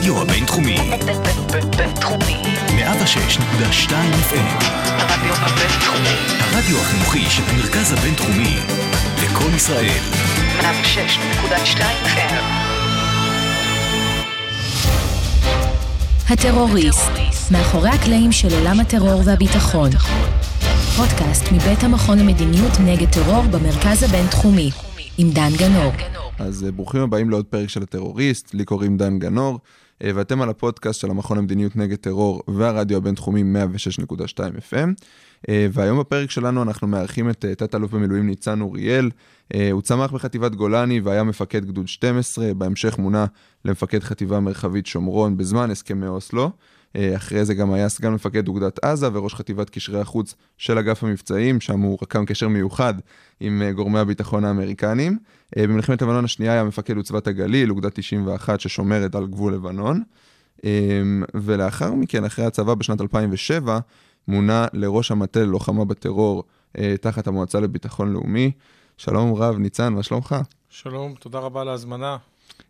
הרדיו הבינתחומי. בינתחומי. 106.2 FM. הרדיו הבינתחומי. הרדיו החינוכי של המרכז הבינתחומי. לקום ישראל. 106.2 FM. הטרוריסט, מאחורי הקלעים של עולם הטרור והביטחון. פודקאסט מבית המכון למדיניות נגד טרור במרכז הבינתחומי, עם דן גנור. אז אה, ברוכים הבאים לעוד פרק של הטרוריסט, לי קוראים דן גנור, ואתם על הפודקאסט של המכון למדיניות נגד טרור והרדיו הבינתחומי 106.2 FM. אה, והיום בפרק שלנו אנחנו מארחים את אה, תת-אלוף במילואים ניצן אוריאל. אה, הוא צמח בחטיבת גולני והיה מפקד גדוד 12, בהמשך מונה למפקד חטיבה מרחבית שומרון בזמן הסכמי אוסלו. אה, אחרי זה גם היה סגן מפקד אוגדת עזה וראש חטיבת קשרי החוץ של אגף המבצעים, שם הוא רקם קשר מיוחד עם אה, גורמי הביטחון האמריקנים. אה, במלחמת לבנון השנייה היה מפקד עוצבת הגליל, אוגדה 91 ששומרת על גבול לבנון. אה, ולאחר מכן, אחרי הצבא בשנת 2007, מונה לראש המטה ללוחמה בטרור תחת המועצה לביטחון לאומי. שלום רב, ניצן, מה שלומך? שלום, תודה רבה על ההזמנה.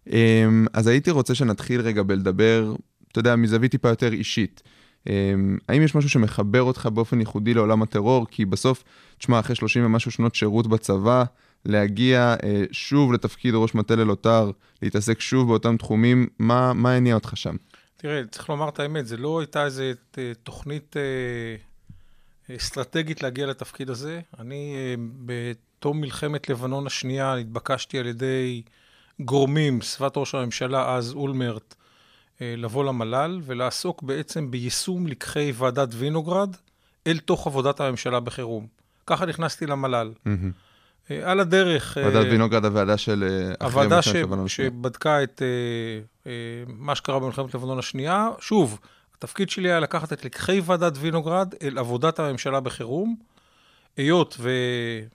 אמ, אז הייתי רוצה שנתחיל רגע בלדבר, אתה יודע, מזווית טיפה יותר אישית. אמ, האם יש משהו שמחבר אותך באופן ייחודי לעולם הטרור? כי בסוף, תשמע, אחרי 30 ומשהו שנות שירות בצבא, להגיע אה, שוב לתפקיד ראש מטה ללוטר, להתעסק שוב באותם תחומים, מה, מה הניע אותך שם? תראה, צריך לומר את האמת, זה לא הייתה איזו תוכנית אה, אסטרטגית להגיע לתפקיד הזה. אני, אה, בתום מלחמת לבנון השנייה, התבקשתי על ידי גורמים, סביבת ראש הממשלה אז, אולמרט, אה, לבוא למל"ל ולעסוק בעצם ביישום לקחי ועדת וינוגרד אל תוך עבודת הממשלה בחירום. ככה נכנסתי למל"ל. אה, על הדרך... אה, ועדת וינוגרד, הוועדה של... אה, הוועדה ש... שבדקה את אה, אה, מה שקרה במלחמת לבנון השנייה, שוב, התפקיד שלי היה לקחת את לקחי ועדת וינוגרד אל עבודת הממשלה בחירום. היות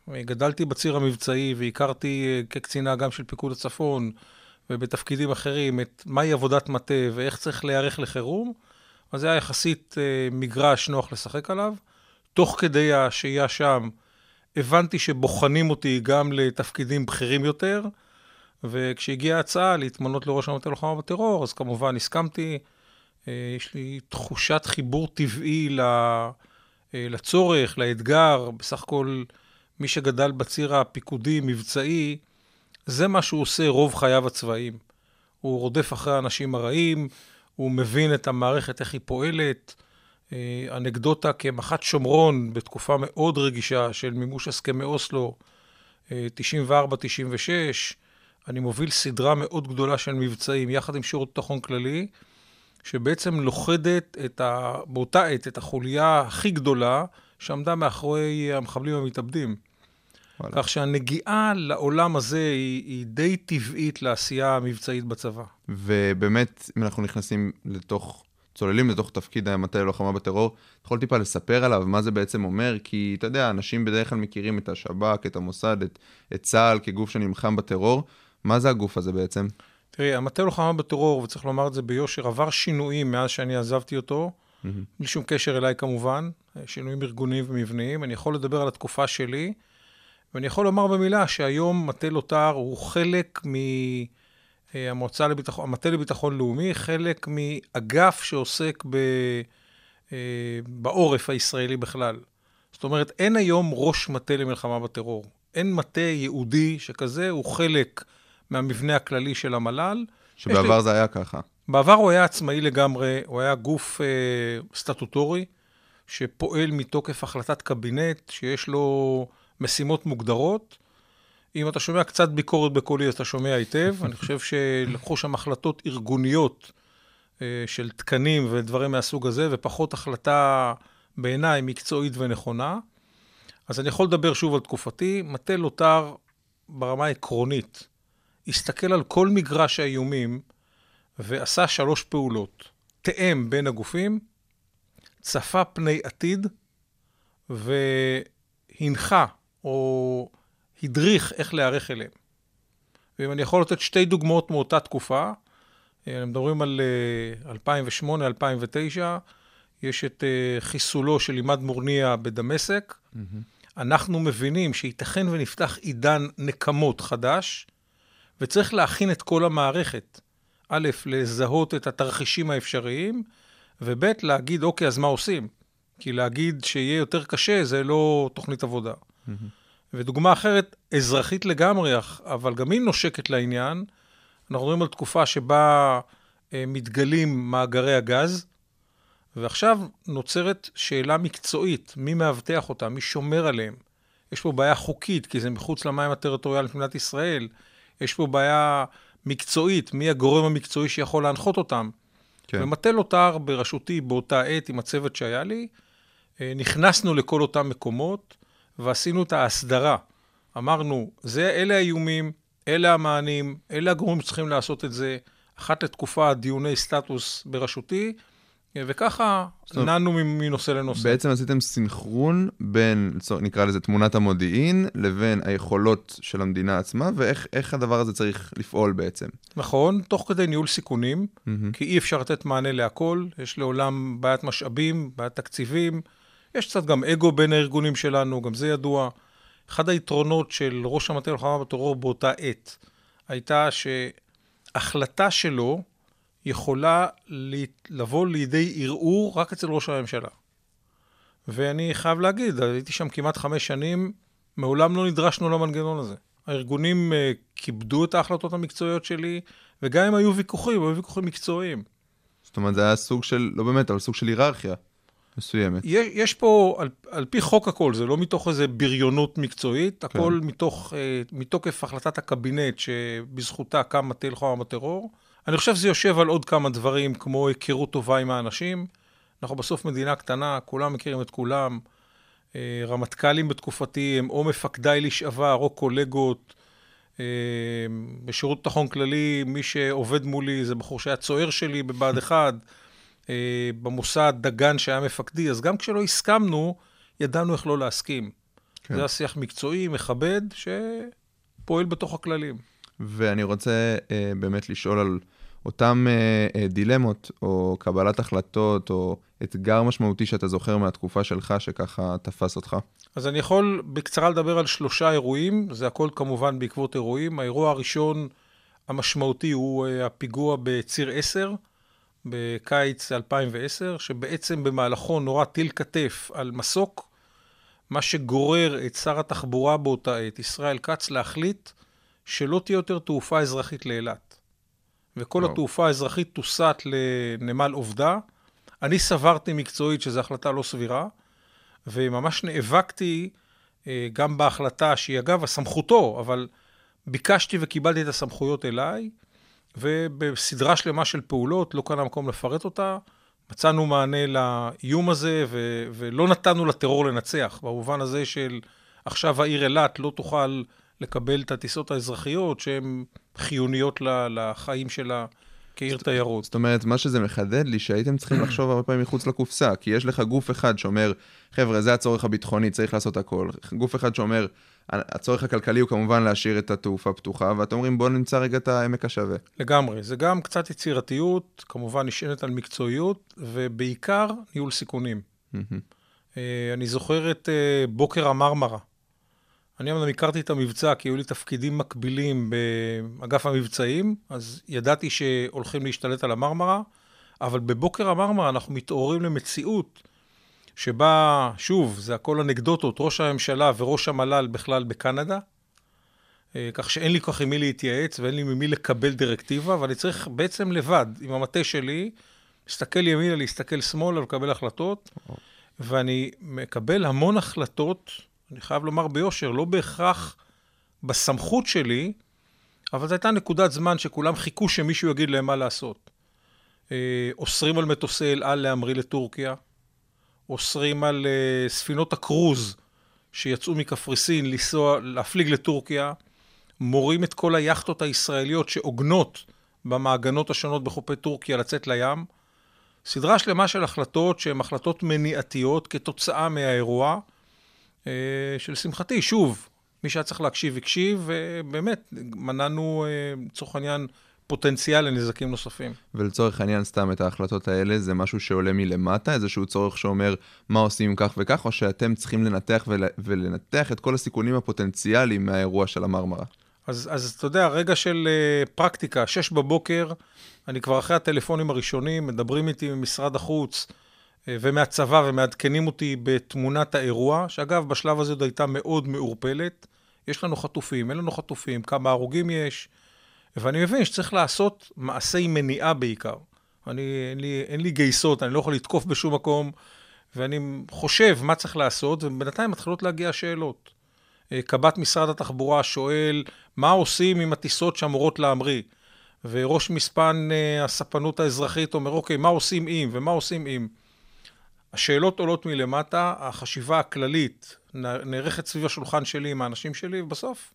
וגדלתי בציר המבצעי והכרתי אה, כקצינה גם של פיקוד הצפון ובתפקידים אחרים את מהי עבודת מטה ואיך צריך להיערך לחירום, אז זה היה יחסית אה, מגרש נוח לשחק עליו. תוך כדי השהייה שם, הבנתי שבוחנים אותי גם לתפקידים בכירים יותר, וכשהגיעה ההצעה להתמנות לראש המטה לוחמה בטרור, אז כמובן הסכמתי. אה, יש לי תחושת חיבור טבעי ל- אה, לצורך, לאתגר. בסך הכל, מי שגדל בציר הפיקודי-מבצעי, זה מה שהוא עושה רוב חייו הצבאיים. הוא רודף אחרי האנשים הרעים, הוא מבין את המערכת, איך היא פועלת. אה, אנקדוטה כמח"ט שומרון בתקופה מאוד רגישה של מימוש הסכמי אוסלו, אה, 94-96, אני מוביל סדרה מאוד גדולה של מבצעים יחד עם שירות ביטחון כללי, שבעצם לוכדת את ה... באותה עת את החוליה הכי גדולה שעמדה מאחורי המחבלים המתאבדים. וואלה. כך שהנגיעה לעולם הזה היא, היא די טבעית לעשייה המבצעית בצבא. ובאמת, אם אנחנו נכנסים לתוך, צוללים לתוך תפקיד המטה ללוחמה בטרור, אתה יכול טיפה לספר עליו מה זה בעצם אומר? כי אתה יודע, אנשים בדרך כלל מכירים את השב"כ, את המוסד, את, את צה"ל כגוף שנלחם בטרור. מה זה הגוף הזה בעצם? תראי, המטה לוחמה בטרור, וצריך לומר את זה ביושר, עבר שינויים מאז שאני עזבתי אותו, בלי שום קשר אליי כמובן, שינויים ארגוניים ומבניים. אני יכול לדבר על התקופה שלי, ואני יכול לומר במילה שהיום מטה לוט"ר הוא חלק מהמועצה לביטחון, המטה לביטחון לאומי, חלק מאגף שעוסק ב, אה, בעורף הישראלי בכלל. זאת אומרת, אין היום ראש מטה למלחמה בטרור. אין מטה ייעודי שכזה, הוא חלק מהמבנה הכללי של המל"ל. שבעבר זה היה ככה. בעבר הוא היה עצמאי לגמרי, הוא היה גוף אה, סטטוטורי, שפועל מתוקף החלטת קבינט, שיש לו משימות מוגדרות. אם אתה שומע קצת ביקורת בקולי, אז אתה שומע היטב. אני חושב שלקחו שם החלטות ארגוניות אה, של תקנים ודברים מהסוג הזה, ופחות החלטה, בעיניי, מקצועית ונכונה. אז אני יכול לדבר שוב על תקופתי. מטה לוט"ר, ברמה העקרונית, הסתכל על כל מגרש האיומים ועשה שלוש פעולות. תאם בין הגופים, צפה פני עתיד והנחה או הדריך איך להיערך אליהם. ואם אני יכול לתת שתי דוגמאות מאותה תקופה, אה, מדברים על 2008-2009, יש את אה, חיסולו של עימאד מורניה בדמשק. אנחנו מבינים שייתכן ונפתח עידן נקמות חדש, וצריך להכין את כל המערכת. א', לזהות את התרחישים האפשריים, וב', להגיד, אוקיי, אז מה עושים? כי להגיד שיהיה יותר קשה זה לא תוכנית עבודה. ודוגמה אחרת, אזרחית לגמרי, אבל גם היא נושקת לעניין, אנחנו מדברים על תקופה שבה אה, מתגלים מאגרי הגז, ועכשיו נוצרת שאלה מקצועית, מי מאבטח אותם, מי שומר עליהם. יש פה בעיה חוקית, כי זה מחוץ למים הטריטוריאליים של מדינת ישראל. יש פה בעיה מקצועית, מי הגורם המקצועי שיכול להנחות אותם. כן. ומטה לוטר בראשותי באותה עת עם הצוות שהיה לי, אה, נכנסנו לכל אותם מקומות ועשינו את ההסדרה. אמרנו, זה, אלה האיומים, אלה המענים, אלה הגורמים שצריכים לעשות את זה. אחת לתקופה דיוני סטטוס בראשותי, וככה נענו מנושא לנושא. בעצם עשיתם סינכרון בין, נקרא לזה תמונת המודיעין, לבין היכולות של המדינה עצמה, ואיך איך הדבר הזה צריך לפעול בעצם. נכון, תוך כדי ניהול סיכונים, מהמם. כי אי אפשר לתת מענה להכל, יש לעולם בעיית משאבים, בעיית תקציבים, יש קצת גם אגו בין הארגונים שלנו, גם זה ידוע. אחד היתרונות של ראש המטה ללוחמה בטרור באותה עת, הייתה שהחלטה שלו יכולה לה- לבוא לידי ערעור רק אצל ראש הממשלה. ואני חייב להגיד, הייתי שם כמעט חמש שנים, מעולם לא נדרשנו למנגנון הזה. הארגונים uh, כיבדו את ההחלטות המקצועיות שלי, וגם אם היו ויכוחים, היו ויכוחים מקצועיים. זאת אומרת, זה היה סוג של, לא באמת, אבל סוג של היררכיה מסוימת. יש, יש פה, על, על פי חוק הכל, זה לא מתוך איזה בריונות מקצועית, הכל מתוך, uh, מתוקף החלטת הקבינט שבזכותה קם מטה לוחמה בטרור. אני חושב שזה יושב על עוד כמה דברים, כמו היכרות טובה עם האנשים. אנחנו בסוף מדינה קטנה, כולם מכירים את כולם. אה, רמטכ"לים בתקופתי הם או מפקדיי לשעבר או קולגות. אה, בשירות ביטחון כללי, מי שעובד מולי זה בחור שהיה צוער שלי בבה"ד 1. אה, במוסד, דגן שהיה מפקדי, אז גם כשלא הסכמנו, ידענו איך לא להסכים. כן. זה היה שיח מקצועי, מכבד, שפועל בתוך הכללים. ואני רוצה אה, באמת לשאול על אותם אה, אה, דילמות, או קבלת החלטות, או אתגר משמעותי שאתה זוכר מהתקופה שלך, שככה תפס אותך. אז אני יכול בקצרה לדבר על שלושה אירועים, זה הכל כמובן בעקבות אירועים. האירוע הראשון המשמעותי הוא אה, הפיגוע בציר 10, בקיץ 2010, שבעצם במהלכו נורה טיל כתף על מסוק, מה שגורר את שר התחבורה באותה עת, ישראל כץ, להחליט שלא תהיה יותר תעופה אזרחית לאילת. וכל וואו. התעופה האזרחית תוסט לנמל עובדה. אני סברתי מקצועית שזו החלטה לא סבירה, וממש נאבקתי אה, גם בהחלטה שהיא אגב הסמכותו, אבל ביקשתי וקיבלתי את הסמכויות אליי, ובסדרה שלמה של פעולות, לא כאן המקום לפרט אותה, מצאנו מענה לאיום הזה, ו- ולא נתנו לטרור לנצח, במובן הזה של עכשיו העיר אילת לא תוכל לקבל את הטיסות האזרחיות שהן חיוניות לחיים שלה כעיר תיירות. זאת אומרת, מה שזה מחדד לי, שהייתם צריכים לחשוב הרבה פעמים מחוץ לקופסה, כי יש לך גוף אחד שאומר, חבר'ה, זה הצורך הביטחוני, צריך לעשות הכל. גוף אחד שאומר, הצורך הכלכלי הוא כמובן להשאיר את התעופה פתוחה, ואתם אומרים, בואו נמצא רגע את העמק השווה. לגמרי. זה גם קצת יצירתיות, כמובן נשענת על מקצועיות, ובעיקר ניהול סיכונים. אה, אני זוכר את אה, בוקר המרמרה. אני אמנם הכרתי את המבצע, כי היו לי תפקידים מקבילים באגף המבצעים, אז ידעתי שהולכים להשתלט על המרמרה, אבל בבוקר המרמרה אנחנו מתעוררים למציאות שבה, שוב, זה הכל אנקדוטות, ראש הממשלה וראש המל"ל בכלל בקנדה, אה, כך שאין לי כל כך עם מי להתייעץ ואין לי ממי לקבל דירקטיבה, ואני צריך בעצם לבד, עם המטה שלי, להסתכל ימינה, להסתכל שמאלה ולקבל החלטות, ואני מקבל המון החלטות, אני חייב לומר ביושר, לא בהכרח בסמכות שלי, אבל זו הייתה נקודת זמן שכולם חיכו שמישהו יגיד להם מה לעשות. אה, אוסרים על מטוסי אל על להמריא לטורקיה, אוסרים על אה, ספינות הקרוז שיצאו מקפריסין לנסוע, להפליג לטורקיה, מורים את כל היאכטות הישראליות שעוגנות במעגנות השונות בחופי טורקיה לצאת לים. סדרה שלמה של החלטות שהן החלטות מניעתיות כתוצאה מהאירוע, שלשמחתי, שוב, מי שהיה צריך להקשיב הקשיב, ובאמת, מנענו, אה, לצורך העניין, פוטנציאל לנזקים נוספים. ולצורך העניין, סתם את ההחלטות האלה, זה משהו שעולה מלמטה, איזשהו צורך שאומר מה עושים כך וכך, או שאתם צריכים לנתח ול... ולנתח את כל הסיכונים הפוטנציאליים מהאירוע של המרמרה. אז, אז אתה יודע, רגע של uh, פרקטיקה, שש בבוקר, אני כבר אחרי הטלפונים הראשונים, מדברים איתי ממשרד החוץ ומהצבא ומעדכנים אותי בתמונת האירוע, שאגב, בשלב הזה עוד הייתה מאוד מעורפלת. יש לנו חטופים, אין לנו חטופים, כמה הרוגים יש, ואני מבין שצריך לעשות מעשי מניעה בעיקר. אני, אין, לי, אין לי גייסות, אני לא יכול לתקוף בשום מקום, ואני חושב מה צריך לעשות, ובינתיים מתחילות להגיע שאלות. אה, קב"ט משרד התחבורה שואל, מה עושים עם הטיסות שאמורות להמריא? וראש מספן אה, הספנות האזרחית אומר, אוקיי, מה עושים עם ומה עושים עם? השאלות עולות מלמטה, החשיבה הכללית נערכת סביב השולחן שלי עם האנשים שלי, ובסוף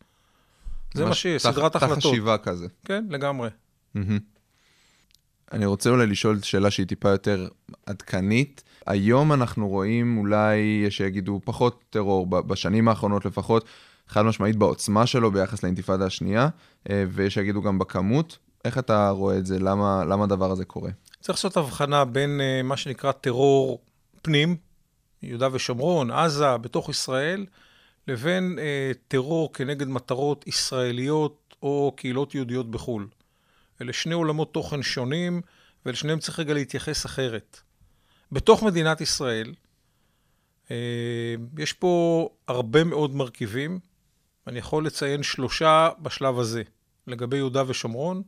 זה מה שיהיה, סדרת החלטות. תחת חשיבה כזה. כן, לגמרי. אני רוצה אולי לשאול שאלה שהיא טיפה יותר עדכנית. היום אנחנו רואים אולי, שיגידו, פחות טרור, בשנים האחרונות לפחות, חד משמעית בעוצמה שלו ביחס לאינתיפאדה השנייה, אה, ויש שיגידו גם בכמות. איך אתה רואה את זה? למה, למה הדבר הזה קורה? צריך לעשות הבחנה בין uh, מה שנקרא טרור פנים, יהודה ושומרון, עזה, בתוך ישראל, לבין uh, טרור כנגד מטרות ישראליות או קהילות יהודיות בחו"ל. אלה שני עולמות תוכן שונים, ולשניהם צריך רגע להתייחס אחרת. בתוך מדינת ישראל, אה, יש פה הרבה מאוד מרכיבים. אני יכול לציין שלושה בשלב הזה. לגבי יהודה ושומרון,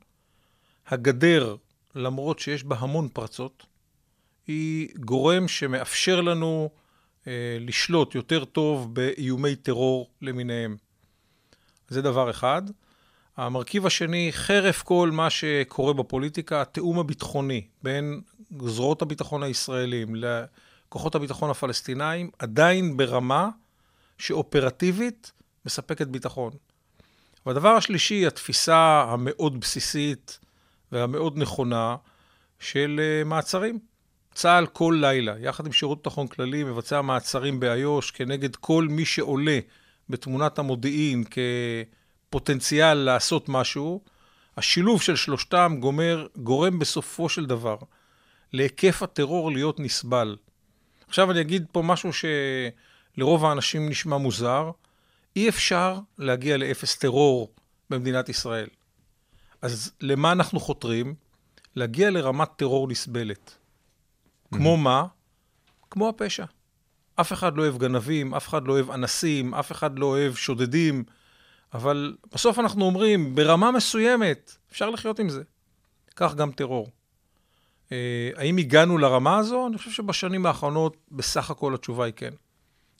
הגדר, למרות שיש בה המון פרצות, היא גורם שמאפשר לנו אה, לשלוט יותר טוב באיומי טרור למיניהם. זה דבר אחד. המרכיב השני, חרף כל מה שקורה בפוליטיקה, התיאום הביטחוני בין זרועות הביטחון הישראלים לכוחות הביטחון הפלסטינאים, עדיין ברמה שאופרטיבית מספקת ביטחון. והדבר השלישי, התפיסה המאוד בסיסית והמאוד נכונה של אה, מעצרים. צה"ל כל לילה, יחד עם שירות ביטחון כללי, מבצע מעצרים באיו"ש כנגד כל מי שעולה בתמונת המודיעין כ... פוטנציאל לעשות משהו, השילוב של שלושתם גומר, גורם בסופו של דבר להיקף הטרור להיות נסבל. עכשיו אני אגיד פה משהו שלרוב האנשים נשמע מוזר, אי אפשר להגיע לאפס טרור במדינת ישראל. אז למה אנחנו חותרים? להגיע לרמת טרור נסבלת. כמו מה? כמו הפשע. אף אחד לא אוהב גנבים, אף אחד לא אוהב אנסים, אף אחד לא אוהב שודדים. אבל בסוף אנחנו אומרים, ברמה מסוימת, אפשר לחיות עם זה. כך גם טרור. אה, האם הגענו לרמה הזו? אני חושב שבשנים האחרונות, בסך הכל התשובה היא כן.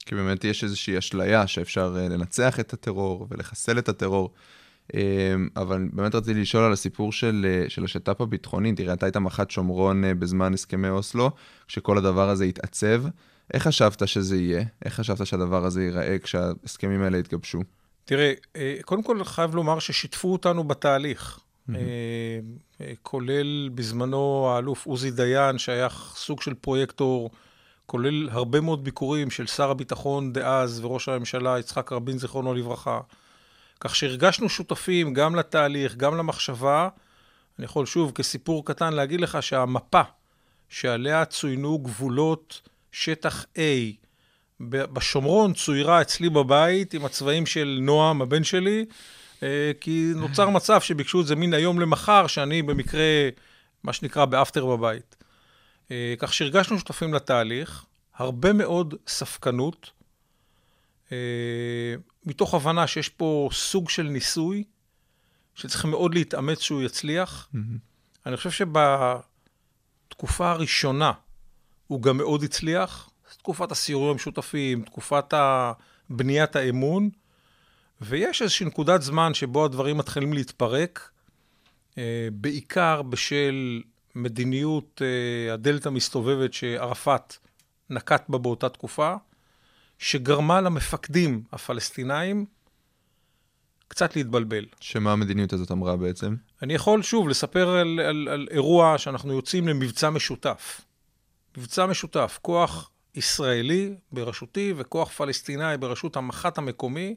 כי באמת יש איזושהי אשליה שאפשר אה, לנצח את הטרור ולחסל את הטרור. אה, אבל באמת רציתי לשאול על הסיפור של, של השת"פ הביטחוני. תראה, אתה היית מח"ט שומרון בזמן הסכמי אוסלו, כשכל הדבר הזה התעצב. איך חשבת שזה יהיה? איך חשבת שהדבר הזה ייראה כשההסכמים האלה יתגבשו? תראה, אה, קודם כל חייב לומר ששיתפו אותנו בתהליך. Mm-hmm. כולל בזמנו האלוף עוזי דיין, שהיה סוג של פרויקטור, כולל הרבה מאוד ביקורים של שר הביטחון דאז וראש הממשלה יצחק רבין, זיכרונו לברכה. כך שהרגשנו שותפים גם לתהליך, גם למחשבה. אני יכול שוב, כסיפור קטן, להגיד לך שהמפה שעליה צוינו גבולות שטח A בשומרון צוירה אצלי בבית עם הצבעים של נועם, הבן שלי, אה, כי נוצר מצב שביקשו את זה מן היום למחר, שאני במקרה, מה שנקרא, באפטר בבית. אה, כך שהרגשנו שותפים לתהליך, הרבה מאוד ספקנות, אה, מתוך הבנה שיש פה סוג של ניסוי, שצריך מאוד להתאמץ שהוא יצליח. Mm-hmm. אני חושב שבתקופה הראשונה הוא גם מאוד הצליח. תקופת הסיורים המשותפים, תקופת בניית האמון, ויש איזושהי נקודת זמן שבו הדברים מתחילים להתפרק, אה, בעיקר בשל מדיניות אה, הדלת המסתובבת שערפאת נקט בה באותה תקופה, שגרמה למפקדים הפלסטינאים קצת להתבלבל. שמה המדיניות הזאת אמרה בעצם? אני יכול שוב לספר על, על, על אירוע שאנחנו יוצאים למבצע משותף. מבצע משותף, כוח ישראלי בראשותי וכוח פלסטיני בראשות המח"ט המקומי,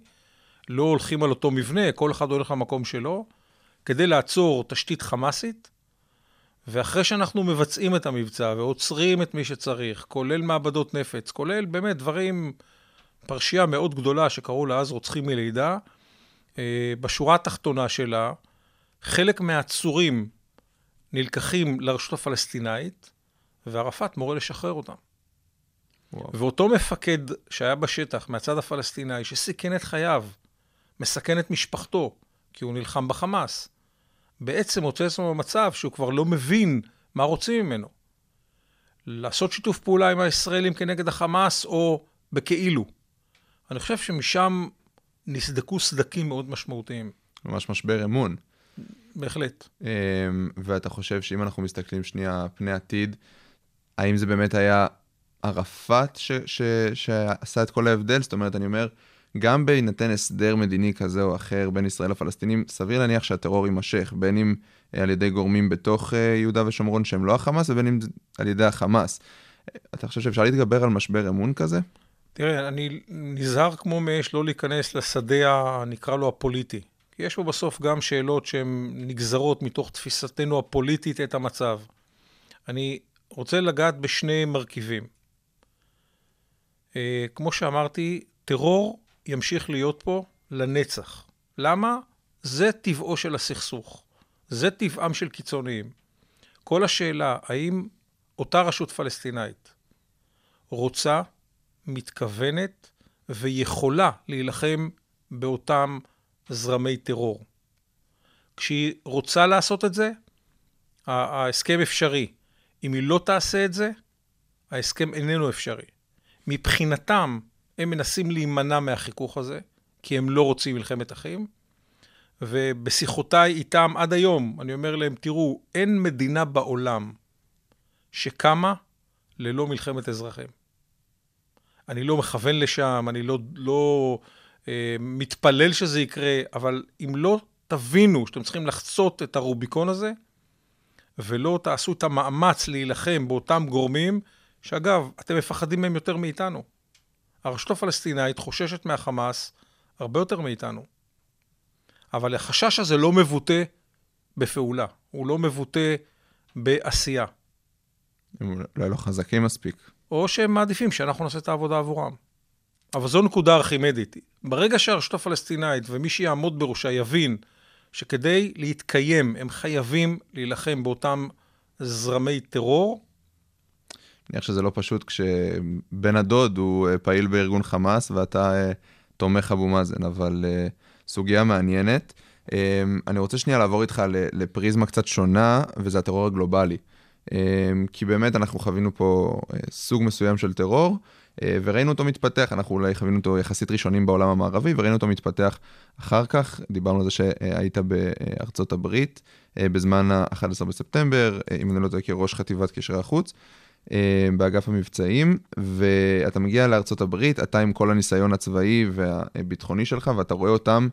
לא הולכים על אותו מבנה, כל אחד הולך למקום שלו, כדי לעצור תשתית חמאסית, ואחרי שאנחנו מבצעים את המבצע ועוצרים את מי שצריך, כולל מעבדות נפץ, כולל באמת דברים, פרשייה מאוד גדולה שקראו לה אז רוצחים מלידה, אה, בשורה התחתונה שלה, חלק מהעצורים נלקחים לרשות הפלסטינאית, וערפאת מורה לשחרר אותם. וואו. ואותו מפקד שהיה בשטח מהצד הפלסטיני, שסיכן את חייו, מסכן את משפחתו, כי הוא נלחם בחמאס, בעצם מוצא עצמו במצב שהוא כבר לא מבין מה רוצים ממנו. לעשות שיתוף פעולה עם הישראלים כנגד החמאס, או בכאילו. אני חושב שמשם נסדקו סדקים מאוד משמעותיים. ממש משבר אמון. בהחלט. אמ, ואתה חושב שאם אנחנו מסתכלים שנייה פני עתיד, האם זה באמת היה ערפאת ש- ש- שעשה את כל ההבדל? זאת אומרת, אני אומר, גם בהינתן הסדר מדיני כזה או אחר בין ישראל לפלסטינים, סביר להניח שהטרור יימשך, בין אם אה, על ידי גורמים בתוך אה, יהודה ושומרון שהם לא החמאס, ובין אם על ידי החמאס. אתה חושב שאפשר להתגבר על משבר אמון כזה? תראה, אני נזהר כמו מאש לא להיכנס לשדה, נקרא לו הפוליטי. כי יש פה בסוף גם שאלות שהן נגזרות מתוך תפיסתנו הפוליטית את המצב. אני רוצה לגעת בשני מרכיבים. אה, כמו שאמרתי, טרור ימשיך להיות פה לנצח. למה? זה טבעו של הסכסוך. זה טבעם של קיצוניים. כל השאלה, האם אותה רשות פלסטינאית רוצה, מתכוונת ויכולה להילחם באותם זרמי טרור. כשהיא רוצה לעשות את זה, ההסכם אפשרי. אם היא לא תעשה את זה, ההסכם איננו אפשרי. מבחינתם, הם מנסים להימנע מהחיכוך הזה, כי הם לא רוצים מלחמת אחים, ובשיחותיי איתם עד היום, אני אומר להם, תראו, אין מדינה בעולם שקמה ללא מלחמת אזרחים. אני לא מכוון לשם, אני לא, לא אה, מתפלל שזה יקרה, אבל אם לא תבינו שאתם צריכים לחצות את הרוביקון הזה, ולא תעשו את המאמץ להילחם באותם גורמים, שאגב, אתם מפחדים מהם יותר מאיתנו. הרשות הפלסטינאית חוששת מהחמאס הרבה יותר מאיתנו. אבל החשש הזה לא מבוטא בפעולה, הוא לא מבוטא בעשייה. הם אולי לא חזקים מספיק. או שהם מעדיפים שאנחנו נעשה את העבודה עבורם. אבל זו נקודה ארכימדית. ברגע שהרשות הפלסטינאית ומי שיעמוד בראשה יבין שכדי להתקיים הם חייבים להילחם באותם זרמי טרור, אני מניח שזה לא פשוט כשבן הדוד הוא אה, פעיל בארגון חמאס ואתה אה, תומך אבו מאזן, אבל אה, סוגיה מעניינת. אני רוצה שנייה לעבור איתך לפריזמה קצת שונה, וזה הטרור הגלובלי. אה, כי באמת אנחנו חווינו פה אה, סוג מסוים של טרור, אה, וראינו אותו מתפתח, אנחנו אולי חווינו אותו יחסית ראשונים בעולם המערבי, וראינו אותו מתפתח אחר כך. דיברנו על זה שהיית בארצות הברית אה, בזמן ה-11 בספטמבר, אם אני לא טועה, כראש חטיבת קשרי החוץ. באגף המבצעים, ואתה מגיע לארצות הברית, אתה עם כל הניסיון הצבאי והביטחוני שלך, ואתה רואה אותם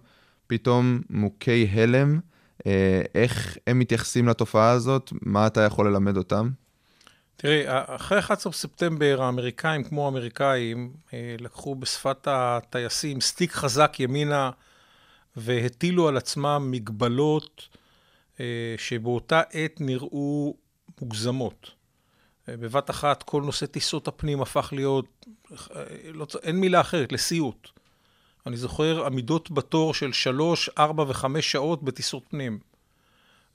פתאום מוכי הלם. אה, איך הם מתייחסים לתופעה הזאת? מה אתה יכול ללמד אותם? תראי, אחרי 11 בספטמבר, האמריקאים, כמו האמריקאים, אה, לקחו בשפת הטייסים סטיק חזק ימינה והטילו על עצמם מגבלות אה, שבאותה עת נראו מוגזמות. בבת אחת כל נושא טיסות הפנים הפך להיות, לא, אין מילה אחרת, לסיוט. אני זוכר עמידות בתור של שלוש, ארבע וחמש שעות בטיסות פנים.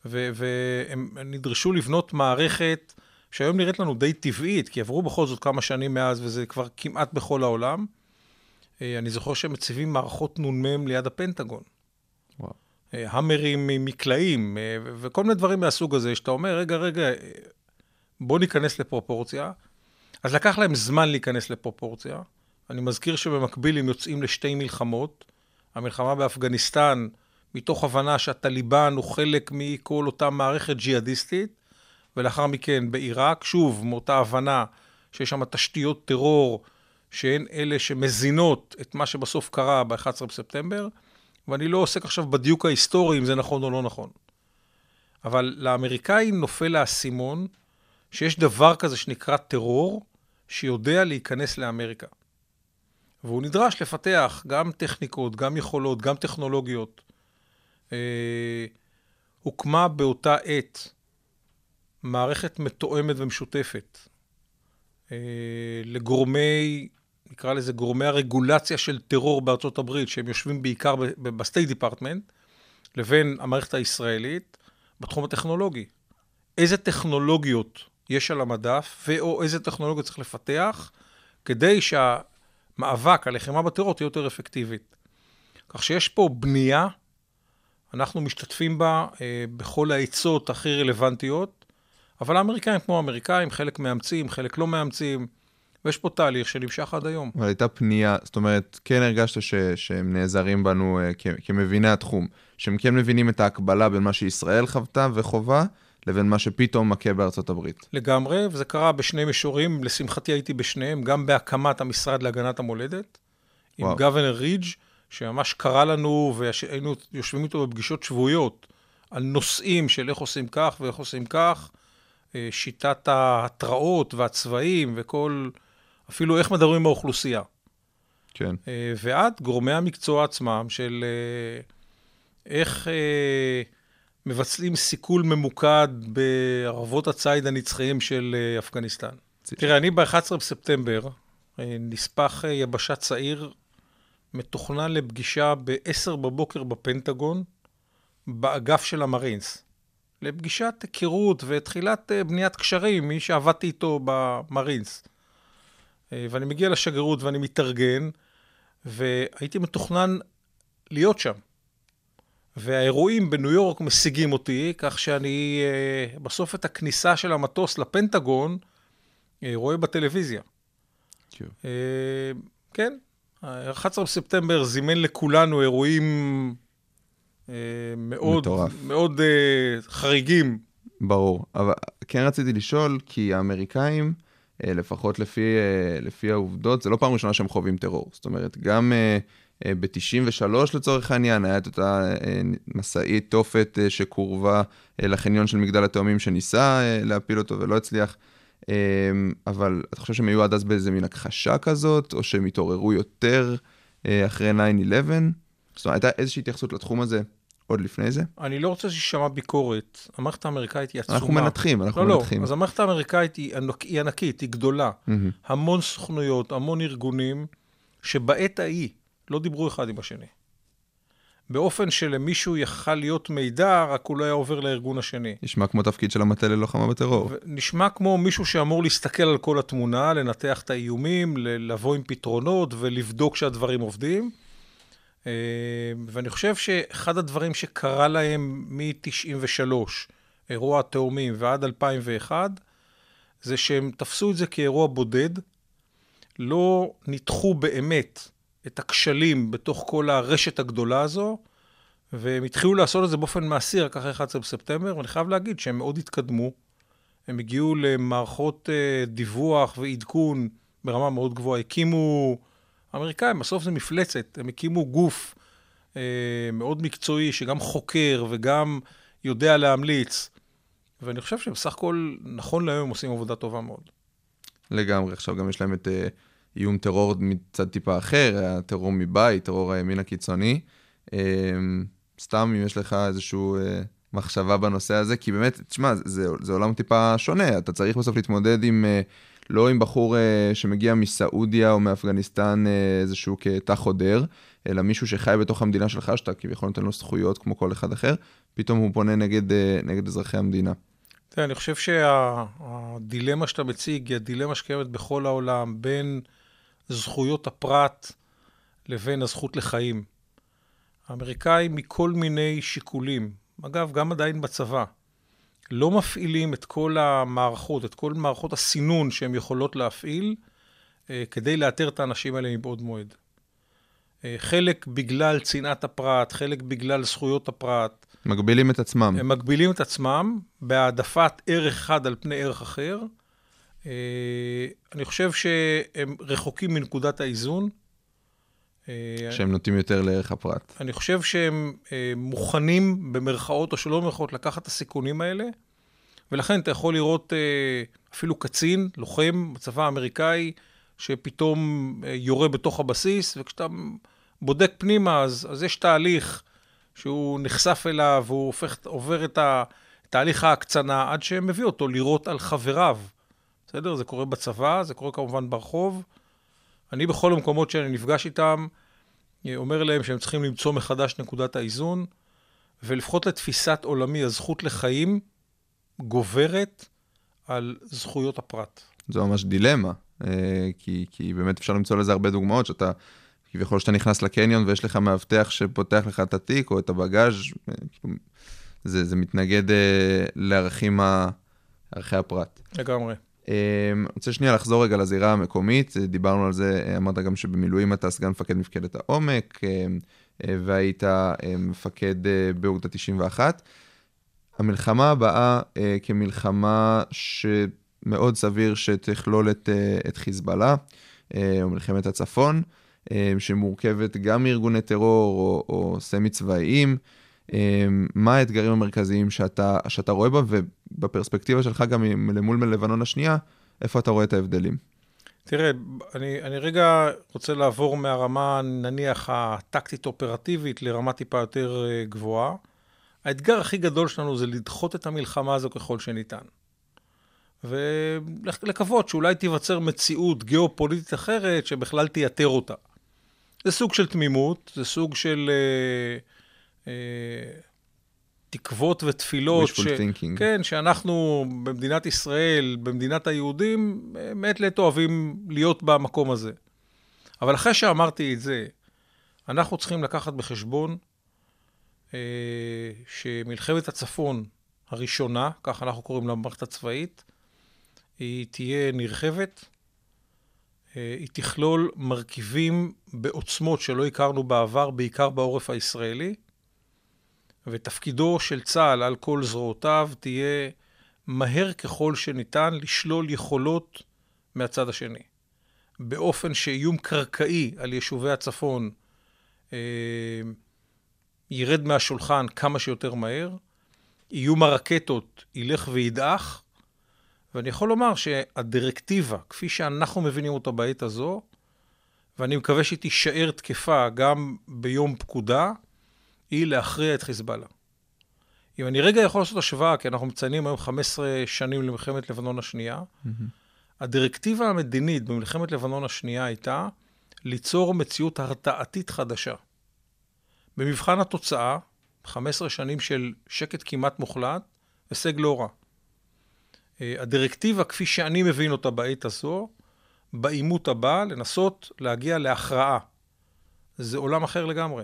והם נדרשו לבנות מערכת שהיום נראית לנו די טבעית, כי עברו בכל זאת כמה שנים מאז, וזה כבר כמעט בכל העולם. אה, אני זוכר שהם מציבים מערכות נ"מ ליד הפנטגון. וואו. אה, המרים מקלעים, אה, וכל מיני דברים מהסוג הזה, שאתה אומר, רגע, רגע, בוא ניכנס לפרופורציה. אז לקח להם זמן להיכנס לפרופורציה. אני מזכיר שבמקביל הם יוצאים לשתי מלחמות. המלחמה באפגניסטן, מתוך הבנה שהטליבן הוא חלק מכל אותה מערכת ג'יהאדיסטית, ולאחר מכן בעיראק, שוב, מאותה הבנה שיש שם תשתיות טרור שהן אלה שמזינות את מה שבסוף קרה ב-11 בספטמבר, ואני לא עוסק עכשיו בדיוק ההיסטורי אם זה נכון או לא נכון. אבל לאמריקאים נופל האסימון שיש דבר כזה שנקרא טרור, שיודע להיכנס לאמריקה. והוא נדרש לפתח גם טכניקות, גם יכולות, גם טכנולוגיות. אה, הוקמה באותה עת מערכת מתואמת ומשותפת אה, לגורמי, נקרא לזה גורמי הרגולציה של טרור בארצות הברית, שהם יושבים בעיקר ב State Department, לבין המערכת הישראלית בתחום הטכנולוגי. איזה טכנולוגיות יש על המדף, ו/או איזה טכנולוגיות צריך לפתח, כדי שהמאבק, הלחימה בטרור תהיה יותר אפקטיבית. כך שיש פה בנייה, אנחנו משתתפים בה אה, בכל העצות הכי רלוונטיות, אבל האמריקאים כמו האמריקאים, חלק מאמצים, חלק לא מאמצים, ויש פה תהליך שנמשך עד היום. אבל הייתה פנייה, זאת אומרת, כן הרגשת ש, שהם נעזרים בנו כ, כמביני התחום, שהם כן מבינים את ההקבלה בין מה שישראל חוותה וחובה, לבין מה שפתאום מכה בארצות הברית. לגמרי, וזה קרה בשני מישורים, לשמחתי הייתי בשניהם, גם בהקמת המשרד להגנת המולדת, וואו. עם גוונר רידג', שממש קרא לנו, והיינו יושבים איתו בפגישות שבועיות, על נושאים של איך עושים כך ואיך עושים כך, אה, שיטת ההתראות והצבעים וכל, אפילו איך מדברים עם האוכלוסייה. כן. אה, ועד גורמי המקצוע עצמם של אה, איך מבצעים סיכול ממוקד בערבות הציד הנצחיים של אפגניסטן. תראה, אני ב-11 בספטמבר, נספח יבשה צעיר, מתוכנן לפגישה ב-10 בבוקר בפנטגון, באגף של המרינס. לפגישת היכרות ותחילת אה, בניית קשרים, מי שעבדתי איתו במרינס. אה, ואני מגיע לשגרירות ואני מתארגן, והייתי מתוכנן להיות שם. והאירועים בניו יורק משיגים אותי, כך שאני אה, בסוף את הכניסה של המטוס לפנטגון רואה בטלוויזיה. כן, 11 בספטמבר זימן לכולנו אירועים אה, מאוד, מטורף. מאוד חריגים. ברור, אבל כן רציתי לשאול, כי האמריקאים, לפחות לפי, לפי העובדות, זה לא פעם ראשונה שהם חווים טרור. זאת אומרת, גם ב-93 לצורך העניין, היה את אותה uh, משאית תופת uh, שקורבה לחניון של מגדל התאומים שניסה להפיל אותו ולא הצליח. אבל אתה חושב שהם היו עד אז באיזה מין הכחשה כזאת, או שהם התעוררו יותר אחרי 9-11? זאת אומרת, הייתה איזושהי התייחסות לתחום הזה עוד לפני זה? אני לא רוצה שישמע ביקורת. המערכת האמריקאית היא עצומה. אנחנו מנתחים, אנחנו לא, מנתחים. לא, אז המערכת האמריקאית היא, ענק, היא ענקית, היא גדולה. Mm-hmm. המון סוכנויות, המון ארגונים, שבעת ההיא לא דיברו אחד עם השני. באופן שלמישהו יכל להיות מידע, רק הוא לא היה עובר לארגון השני. נשמע כמו תפקיד של המטה ללוחמה בטרור. נשמע כמו מישהו שאמור להסתכל על כל התמונה, לנתח את האיומים, לבוא עם פתרונות ולבדוק שהדברים עובדים. אה, ואני חושב שאחד הדברים שקרה להם מ-93, אירוע התאומים, ועד 2001, זה שהם תפסו את זה כאירוע בודד, לא ניתחו באמת את הכשלים בתוך כל הרשת הגדולה הזו, והם התחילו לעשות את זה באופן מעשי רק אחרי 11 בספטמבר, ואני חייב להגיד שהם מאוד התקדמו. הם הגיעו למערכות אה, דיווח ועדכון ברמה מאוד גבוהה, הקימו האמריקאים, בסוף זה מפלצת, הם הקימו גוף אה, מאוד מקצועי, שגם חוקר וגם יודע להמליץ, ואני חושב שבסך הכל, נכון להיום הם עושים עבודה טובה מאוד. לגמרי, עכשיו גם יש להם את אה, איום טרור מצד טיפה אחר, הטרור מבית, טרור הימין הקיצוני. אה, סתם אם יש לך איזושהי אה, מחשבה בנושא הזה, כי באמת, תשמע, זה, זה עולם טיפה שונה, אתה צריך בסוף להתמודד עם... אה, לא עם בחור שמגיע מסעודיה או מאפגניסטן איזשהו כתא חודר, אלא מישהו שחי בתוך המדינה שלך, שאתה כביכול נותן לו זכויות כמו כל אחד אחר, פתאום הוא פונה נגד, נגד אזרחי המדינה. אני חושב שהדילמה שה, שאתה מציג היא הדילמה שקיימת בכל העולם, בין זכויות הפרט לבין הזכות לחיים. האמריקאים מכל מיני שיקולים, אגב, גם עדיין בצבא, לא מפעילים את כל המערכות, את כל מערכות הסינון שהן יכולות להפעיל, אה, כדי לאתר את האנשים האלה מבעוד מועד. אה, חלק בגלל צנעת הפרט, חלק בגלל זכויות הפרט. מגבילים את עצמם. הם מגבילים את עצמם בהעדפת ערך אחד על פני ערך אחר. אה, אני חושב שהם רחוקים מנקודת האיזון. שהם נוטים יותר לערך הפרט. אני חושב שהם אה, מוכנים, במרכאות או שלא במרכאות, לקחת את הסיכונים האלה, ולכן אתה יכול לראות אה, אפילו קצין, לוחם בצבא האמריקאי, שפתאום אה, יורה בתוך הבסיס, וכשאתה בודק פנימה, אז, אז יש תהליך שהוא נחשף אליו, והוא הופך, עובר את תהליך ההקצנה עד שמביא אותו לירות על חבריו. בסדר? זה קורה בצבא, זה קורה כמובן ברחוב. אני בכל המקומות שאני נפגש איתם, אה, אומר להם שהם צריכים למצוא מחדש נקודת האיזון, ולפחות לתפיסת עולמי, הזכות לחיים גוברת על זכויות הפרט. זו ממש דילמה, אה, כי, כי באמת אפשר למצוא לזה הרבה דוגמאות, שאתה, כביכול שאתה נכנס לקניון ויש לך מאבטח שפותח לך את התיק או את הבגאז', אה, כאילו, זה, זה מתנגד לערכים ה, ערכי הפרט. לגמרי. אני רוצה שנייה לחזור רגע לזירה המקומית, דיברנו על זה, אמרת גם שבמילואים אתה סגן מפקד מפקדת העומק, והיית מפקד באוגדה 91. המלחמה הבאה כמלחמה ש... מאוד סביר שתכלול את, אה, את חיזבאללה, אה, או מלחמת הצפון, אה, שמורכבת גם מארגוני טרור או, או סמי צבאיים. מה האתגרים המרכזיים שאתה, שאתה רואה בה, ובפרספקטיבה שלך גם למול מלבנון השנייה, איפה אתה רואה את ההבדלים? תראה, אני, אני רגע רוצה לעבור מהרמה, נניח, הטקטית-אופרטיבית לרמה טיפה יותר גבוהה. האתגר הכי גדול שלנו זה לדחות את המלחמה הזו ככל שניתן. ולקוות שאולי תיווצר מציאות גיאופוליטית אחרת שבכלל תייתר אותה. זה סוג של תמימות, זה סוג של אה, אה, תקוות ותפילות. ש... thinking. כן, שאנחנו במדינת ישראל, במדינת היהודים, מעת לעת אוהבים להיות במקום הזה. אבל אחרי שאמרתי את זה, אנחנו צריכים לקחת בחשבון אה, שמלחמת הצפון הראשונה, כך אנחנו קוראים למערכת הצבאית, היא תהיה נרחבת, אה, היא תכלול מרכיבים בעוצמות שלא הכרנו בעבר, בעיקר בעורף הישראלי, ותפקידו של צה"ל על כל זרועותיו תהיה מהר ככל שניתן לשלול יכולות מהצד השני. באופן שאיום קרקעי על יישובי הצפון אה, ירד מהשולחן כמה שיותר מהר, איום הרקטות ילך וידעך, ואני יכול לומר שהדירקטיבה, כפי שאנחנו מבינים אותה בעת הזו, ואני מקווה שהיא תישאר תקפה גם ביום פקודה, היא להכריע את חיזבאללה. אם אני רגע יכול לעשות השוואה, כי אנחנו מציינים היום 15 שנים למלחמת לבנון השנייה, mm-hmm. הדירקטיבה המדינית במלחמת לבנון השנייה הייתה ליצור מציאות הרתעתית חדשה. במבחן התוצאה, 15 שנים של שקט כמעט מוחלט, הישג לא רע. אה, הדירקטיבה, כפי שאני מבין אותה בעת הזו, בעימות הבא, לנסות להגיע להכרעה. זה עולם אחר לגמרי.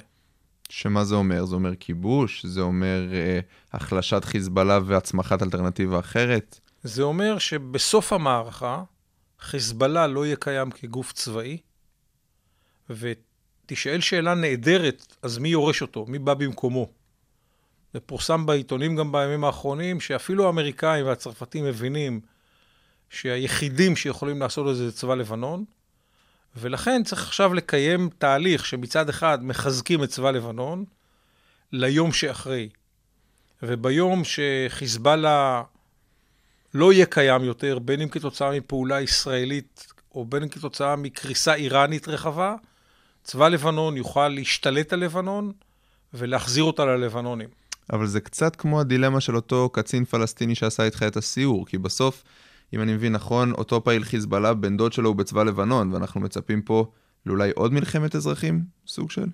שמה זה אומר? זה אומר כיבוש? זה אומר אה, החלשת חיזבאללה והצמחת אלטרנטיבה אחרת? זה אומר שבסוף המערכה, חיזבאללה לא יהיה קיים כגוף צבאי, ותשאל שאלה נהדרת, אז מי יורש אותו? מי בא במקומו? זה פורסם בעיתונים גם בימים האחרונים, שאפילו האמריקאים והצרפתים מבינים שהיחידים שיכולים לעשות את זה זה צבא לבנון, ולכן צריך עכשיו לקיים תהליך שמצד אחד מחזקים את צבא לבנון ליום שאחרי. וביום שחיזבאללה לא יהיה קיים יותר, בין אם כתוצאה מפעולה ישראלית או בין אם כתוצאה מקריסה איראנית רחבה, צבא לבנון יוכל להשתלט על לבנון ולהחזיר אותה ללבנונים. אבל זה קצת כמו הדילמה של אותו קצין פלסטיני שעשה איתך את הסיור, כי בסוף, אם אני מבין נכון, אותו פעיל חיזבאללה, בן דוד שלו הוא בצבא לבנון, ואנחנו מצפים פה לאולי עוד מלחמת אזרחים, סוג של?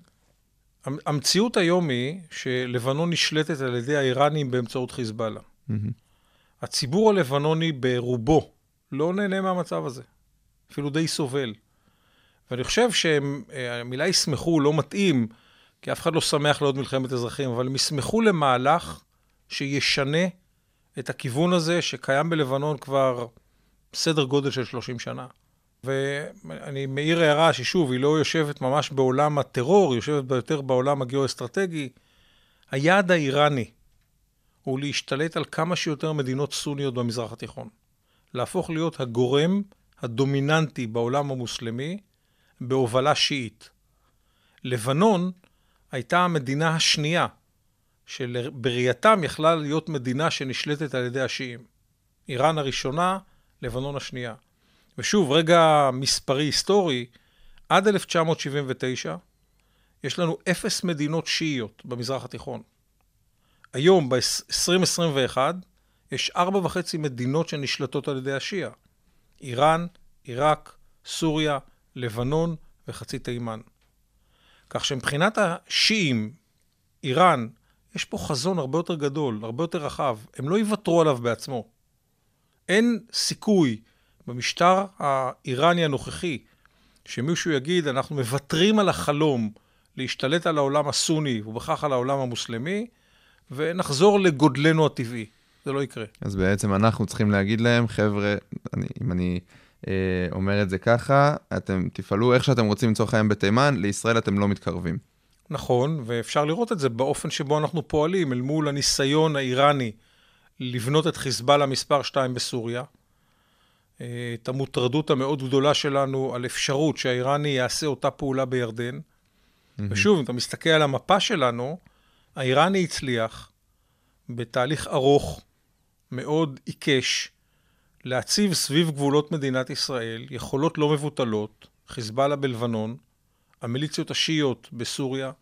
המציאות היום היא שלבנון נשלטת על ידי האיראנים באמצעות חיזבאללה. Mm-hmm. הציבור הלבנוני ברובו לא נהנה מהמצב הזה, אפילו די סובל. ואני חושב שהמילה ישמחו לא מתאים, כי אף אחד לא שמח לעוד מלחמת אזרחים, אבל הם ישמחו למהלך שישנה את הכיוון הזה שקיים בלבנון כבר סדר גודל של 30 שנה. ואני מעיר הערה ששוב, היא לא יושבת ממש בעולם הטרור, היא יושבת יותר בעולם הגיאו-אסטרטגי. היעד האיראני הוא להשתלט על כמה שיותר מדינות סוניות במזרח התיכון. להפוך להיות הגורם הדומיננטי בעולם המוסלמי בהובלה שיעית. לבנון הייתה המדינה השנייה, שבראייתם יכלה להיות מדינה שנשלטת על ידי השיעים. איראן הראשונה, לבנון השנייה. ושוב, רגע מספרי היסטורי, עד 1979 יש לנו אפס מדינות שיעיות במזרח התיכון. היום, ב-2021, יש ארבע וחצי מדינות שנשלטות על ידי השיעה. איראן, עיראק, סוריה, לבנון וחצי תימן. כך שמבחינת השיעים, איראן, יש פה חזון הרבה יותר גדול, הרבה יותר רחב. הם לא יוותרו עליו בעצמו. אין סיכוי במשטר האיראני הנוכחי שמישהו יגיד, אנחנו מוותרים על החלום להשתלט על העולם הסוני ובכך על העולם המוסלמי, ונחזור לגודלנו הטבעי. זה לא יקרה. אז בעצם אנחנו צריכים להגיד להם, חבר'ה, אני, אם אני אה, אומר את זה ככה, אתם תפעלו איך שאתם רוצים לצורך העניין בתימן, לישראל אתם לא מתקרבים. נכון, ואפשר לראות את זה באופן שבו אנחנו פועלים אל מול הניסיון האיראני לבנות את חיזבאללה מספר 2 בסוריה. אה, את המוטרדות המאוד גדולה שלנו על אפשרות שהאיראני יעשה אותה פעולה בירדן. Mm-hmm. ושוב, אם אתה מסתכל על המפה שלנו, האיראני הצליח בתהליך ארוך, מאוד עיקש, להציב סביב גבולות מדינת ישראל יכולות לא מבוטלות, חיזבאללה בלבנון, המיליציות השיעיות בסוריה,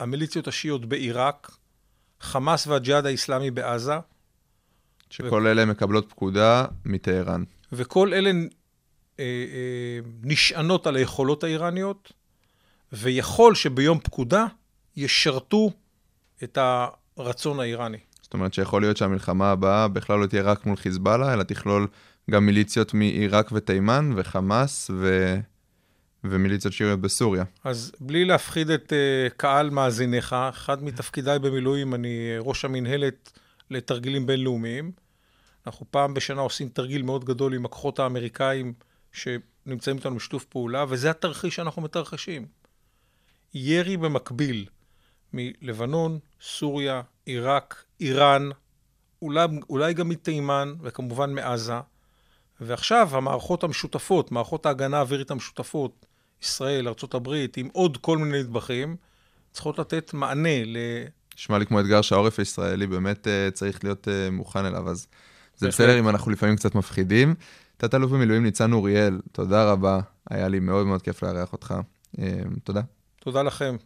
המיליציות השיעיות בעיראק, חמאס והג'יהאד האיסלאמי בעזה. שכל ו... אלה מקבלות פקודה מטהרן. וכל אלה אה, אה, נשענות על היכולות האיראניות, ויכול שביום פקודה ישרתו את הרצון האיראני. זאת אומרת שיכול להיות שהמלחמה הבאה בכלל לא תהיה רק מול חיזבאללה, אלא תכלול גם מיליציות מעיראק ותימן וחמאס ו... ומיליציות שיריות בסוריה. אז בלי להפחיד את uh, קהל מאזיניך, אחד מתפקידיי במילואים, אני ראש המינהלת לתרגילים בינלאומיים. אנחנו פעם בשנה עושים תרגיל מאוד גדול עם הכוחות האמריקאים שנמצאים איתנו בשיתוף פעולה, וזה התרחיש שאנחנו מתרחשים. ירי במקביל מלבנון, סוריה, עיראק, איראן, אולי, אולי גם מתימן, וכמובן מעזה. ועכשיו המערכות המשותפות, מערכות ההגנה האווירית המשותפות, ישראל, ארה"ב, עם עוד כל מיני נדבכים, צריכות לתת מענה ל... נשמע לי כמו אתגר שהעורף הישראלי באמת uh, צריך להיות uh, מוכן אליו, אז זה בסדר אם אנחנו לפעמים קצת מפחידים. תת-אלוף במילואים ניצן אוריאל, תודה רבה, היה לי מאוד מאוד כיף לארח אותך. Uh, תודה. תודה לכם.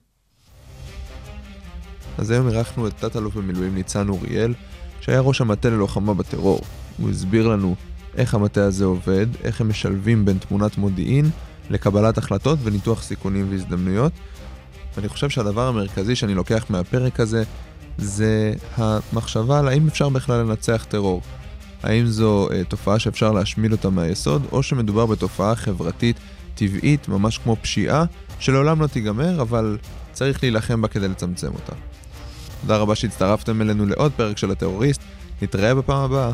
אז היום אירחנו את תת-אלוף במילואים ניצן אוריאל, שהיה ראש המטה ללוחמה בטרור. הוא הסביר לנו איך המטה הזה עובד, איך הם משלבים בין תמונת מודיעין לקבלת החלטות וניתוח סיכונים והזדמנויות. ואני חושב שהדבר המרכזי שאני לוקח מהפרק הזה זה המחשבה על האם אפשר בכלל לנצח טרור. האם זו אה, תופעה שאפשר להשמיד אותה מהיסוד, או שמדובר בתופעה חברתית טבעית, ממש כמו פשיעה, שלעולם לא תיגמר, אבל צריך להילחם בה כדי לצמצם אותה. תודה רבה שהצטרפתם אלינו לעוד פרק של הטרוריסט, נתראה בפעם הבאה.